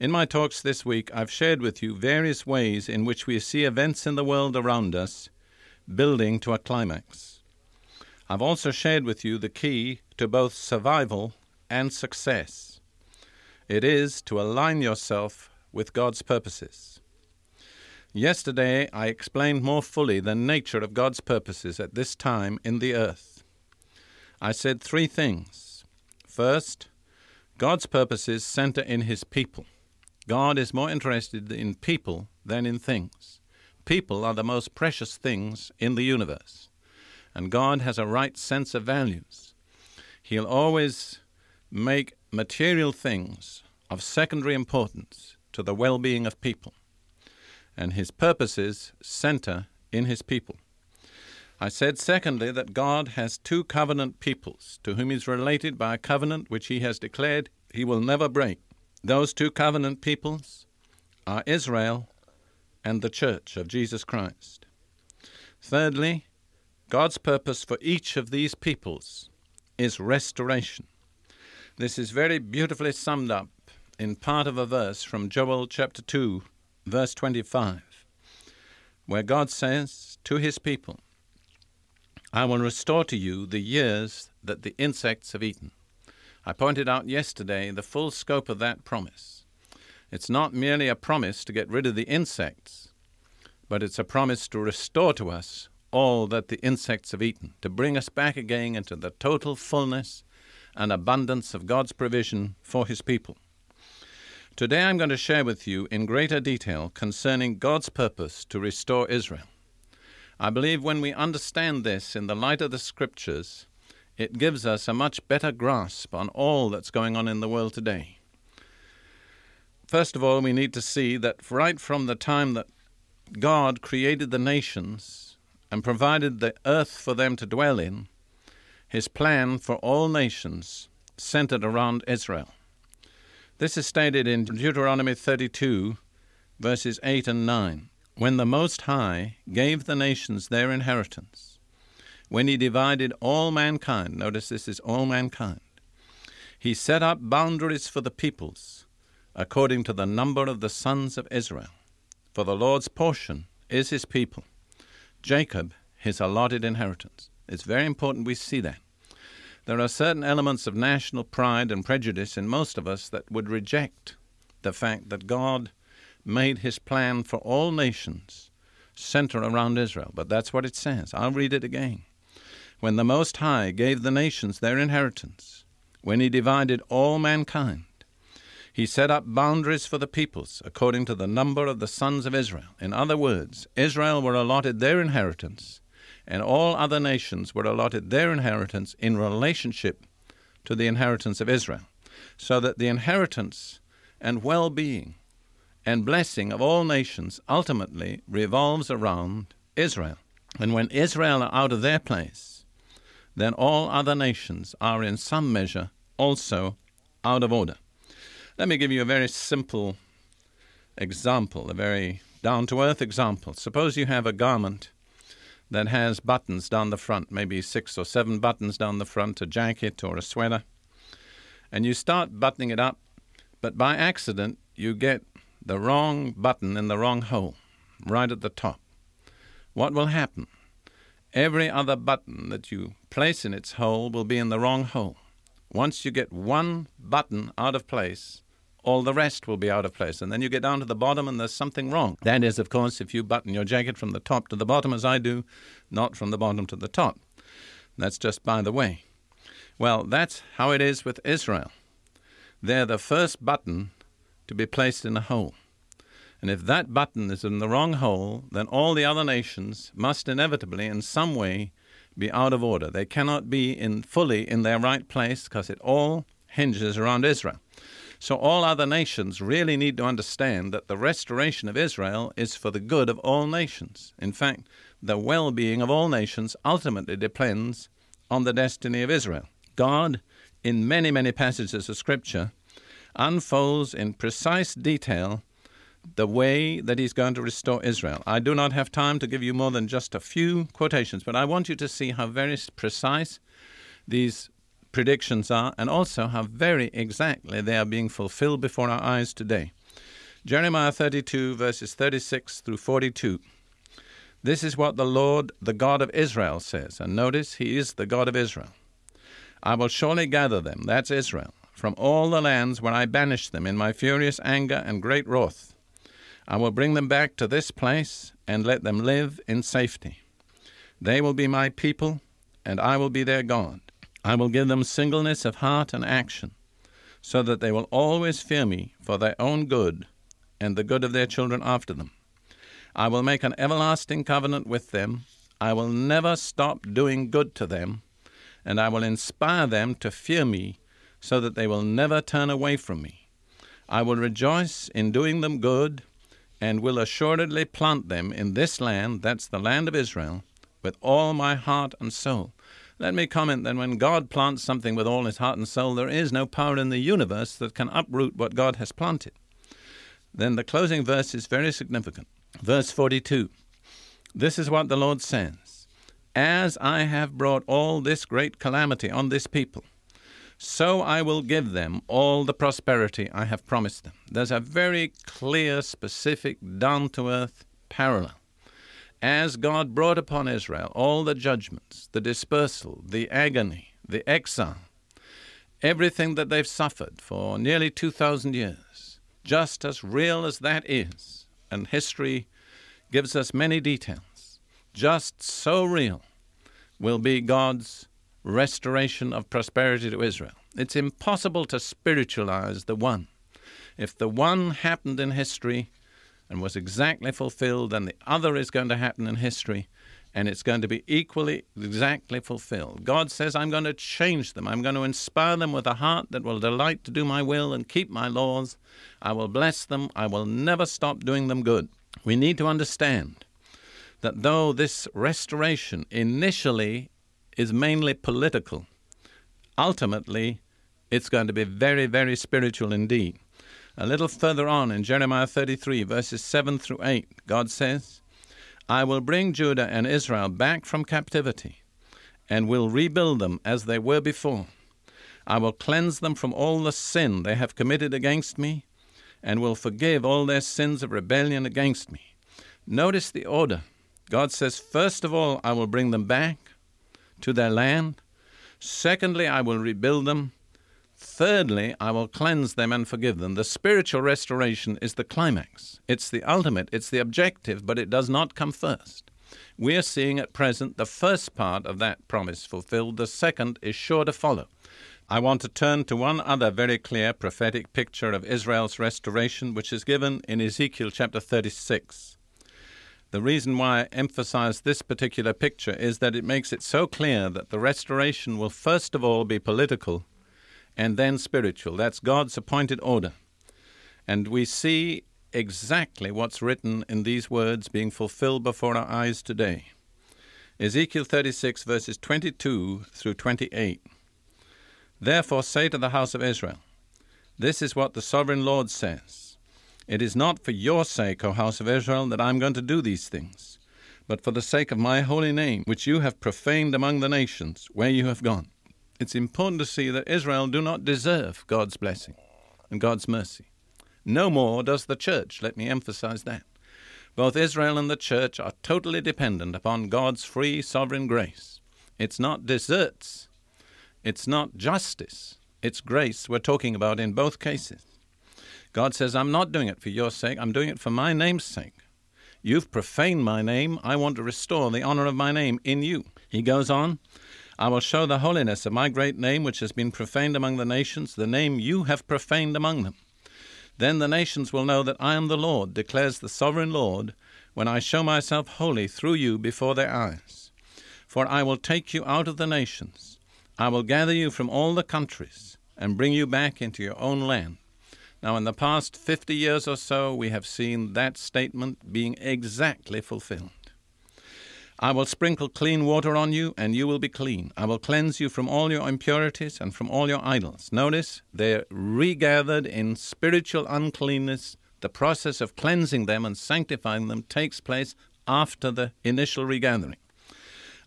In my talks this week, I've shared with you various ways in which we see events in the world around us building to a climax. I've also shared with you the key to both survival and success. It is to align yourself with God's purposes. Yesterday, I explained more fully the nature of God's purposes at this time in the earth. I said three things. First, God's purposes center in His people. God is more interested in people than in things. People are the most precious things in the universe, and God has a right sense of values. He'll always make material things of secondary importance to the well being of people, and His purposes center in His people. I said, secondly, that God has two covenant peoples to whom He is related by a covenant which He has declared He will never break. Those two covenant peoples are Israel and the Church of Jesus Christ. Thirdly, God's purpose for each of these peoples is restoration. This is very beautifully summed up in part of a verse from Joel chapter 2, verse 25, where God says to his people, I will restore to you the years that the insects have eaten. I pointed out yesterday the full scope of that promise. It's not merely a promise to get rid of the insects, but it's a promise to restore to us all that the insects have eaten, to bring us back again into the total fullness and abundance of God's provision for His people. Today I'm going to share with you in greater detail concerning God's purpose to restore Israel. I believe when we understand this in the light of the Scriptures, it gives us a much better grasp on all that's going on in the world today. First of all, we need to see that right from the time that God created the nations and provided the earth for them to dwell in, his plan for all nations centered around Israel. This is stated in Deuteronomy 32, verses 8 and 9, when the Most High gave the nations their inheritance when he divided all mankind, notice this is all mankind, he set up boundaries for the peoples according to the number of the sons of Israel. For the Lord's portion is his people, Jacob his allotted inheritance. It's very important we see that. There are certain elements of national pride and prejudice in most of us that would reject the fact that God made his plan for all nations center around Israel. But that's what it says. I'll read it again when the Most High gave the nations their inheritance, when he divided all mankind, he set up boundaries for the peoples according to the number of the sons of Israel. In other words, Israel were allotted their inheritance, and all other nations were allotted their inheritance in relationship to the inheritance of Israel, so that the inheritance and well being and blessing of all nations ultimately revolves around Israel. And when Israel are out of their place, then all other nations are in some measure also out of order. Let me give you a very simple example, a very down to earth example. Suppose you have a garment that has buttons down the front, maybe six or seven buttons down the front, a jacket or a sweater, and you start buttoning it up, but by accident you get the wrong button in the wrong hole, right at the top. What will happen? Every other button that you place in its hole will be in the wrong hole. Once you get one button out of place, all the rest will be out of place. And then you get down to the bottom and there's something wrong. That is, of course, if you button your jacket from the top to the bottom, as I do, not from the bottom to the top. That's just by the way. Well, that's how it is with Israel. They're the first button to be placed in a hole. And if that button is in the wrong hole, then all the other nations must inevitably, in some way, be out of order. They cannot be in fully in their right place because it all hinges around Israel. So all other nations really need to understand that the restoration of Israel is for the good of all nations. In fact, the well-being of all nations ultimately depends on the destiny of Israel. God, in many, many passages of Scripture, unfolds in precise detail the way that he's going to restore Israel. I do not have time to give you more than just a few quotations, but I want you to see how very precise these predictions are and also how very exactly they are being fulfilled before our eyes today. Jeremiah 32, verses 36 through 42. This is what the Lord, the God of Israel, says. And notice, He is the God of Israel. I will surely gather them, that's Israel, from all the lands where I banished them in my furious anger and great wrath I will bring them back to this place and let them live in safety. They will be my people, and I will be their God. I will give them singleness of heart and action, so that they will always fear me for their own good and the good of their children after them. I will make an everlasting covenant with them. I will never stop doing good to them, and I will inspire them to fear me, so that they will never turn away from me. I will rejoice in doing them good and will assuredly plant them in this land, that's the land of Israel, with all my heart and soul. Let me comment that when God plants something with all his heart and soul, there is no power in the universe that can uproot what God has planted. Then the closing verse is very significant. Verse 42 This is what the Lord says As I have brought all this great calamity on this people, so I will give them all the prosperity I have promised them. There's a very clear, specific, down to earth parallel. As God brought upon Israel all the judgments, the dispersal, the agony, the exile, everything that they've suffered for nearly 2,000 years, just as real as that is, and history gives us many details, just so real will be God's restoration of prosperity to Israel. It's impossible to spiritualize the one. If the one happened in history and was exactly fulfilled, then the other is going to happen in history and it's going to be equally exactly fulfilled. God says, I'm going to change them. I'm going to inspire them with a heart that will delight to do my will and keep my laws. I will bless them. I will never stop doing them good. We need to understand that though this restoration initially is mainly political. Ultimately, it's going to be very, very spiritual indeed. A little further on in Jeremiah 33, verses 7 through 8, God says, I will bring Judah and Israel back from captivity and will rebuild them as they were before. I will cleanse them from all the sin they have committed against me and will forgive all their sins of rebellion against me. Notice the order. God says, First of all, I will bring them back to their land. Secondly, I will rebuild them. Thirdly, I will cleanse them and forgive them. The spiritual restoration is the climax. It's the ultimate, it's the objective, but it does not come first. We are seeing at present the first part of that promise fulfilled, the second is sure to follow. I want to turn to one other very clear prophetic picture of Israel's restoration, which is given in Ezekiel chapter 36. The reason why I emphasize this particular picture is that it makes it so clear that the restoration will first of all be political and then spiritual. That's God's appointed order. And we see exactly what's written in these words being fulfilled before our eyes today. Ezekiel 36, verses 22 through 28. Therefore say to the house of Israel, This is what the sovereign Lord says. It is not for your sake, O house of Israel, that I am going to do these things, but for the sake of my holy name, which you have profaned among the nations where you have gone. It's important to see that Israel do not deserve God's blessing and God's mercy. No more does the church, let me emphasize that. Both Israel and the church are totally dependent upon God's free sovereign grace. It's not deserts, it's not justice, it's grace we're talking about in both cases. God says, I'm not doing it for your sake, I'm doing it for my name's sake. You've profaned my name. I want to restore the honor of my name in you. He goes on, I will show the holiness of my great name, which has been profaned among the nations, the name you have profaned among them. Then the nations will know that I am the Lord, declares the sovereign Lord, when I show myself holy through you before their eyes. For I will take you out of the nations, I will gather you from all the countries, and bring you back into your own land. Now, in the past 50 years or so, we have seen that statement being exactly fulfilled. I will sprinkle clean water on you, and you will be clean. I will cleanse you from all your impurities and from all your idols. Notice they're regathered in spiritual uncleanness. The process of cleansing them and sanctifying them takes place after the initial regathering.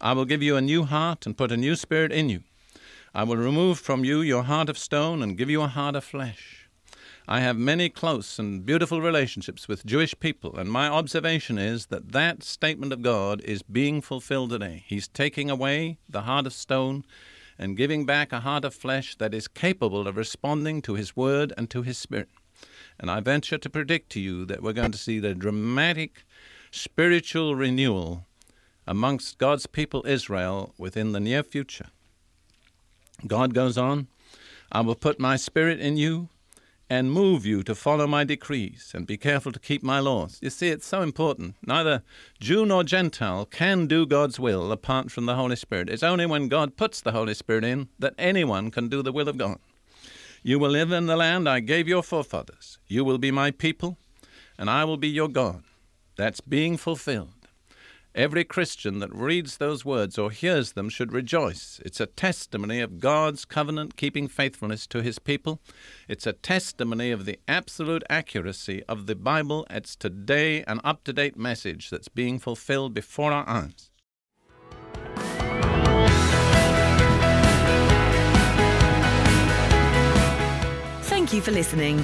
I will give you a new heart and put a new spirit in you. I will remove from you your heart of stone and give you a heart of flesh. I have many close and beautiful relationships with Jewish people, and my observation is that that statement of God is being fulfilled today. He's taking away the heart of stone and giving back a heart of flesh that is capable of responding to His Word and to His Spirit. And I venture to predict to you that we're going to see the dramatic spiritual renewal amongst God's people Israel within the near future. God goes on, I will put my spirit in you and move you to follow my decrees and be careful to keep my laws. You see, it's so important. Neither Jew nor Gentile can do God's will apart from the Holy Spirit. It's only when God puts the Holy Spirit in that anyone can do the will of God. You will live in the land I gave your forefathers. You will be my people, and I will be your God. That's being fulfilled. Every Christian that reads those words or hears them should rejoice. It's a testimony of God's covenant keeping faithfulness to his people. It's a testimony of the absolute accuracy of the Bible. It's today an up to date message that's being fulfilled before our eyes. Thank you for listening.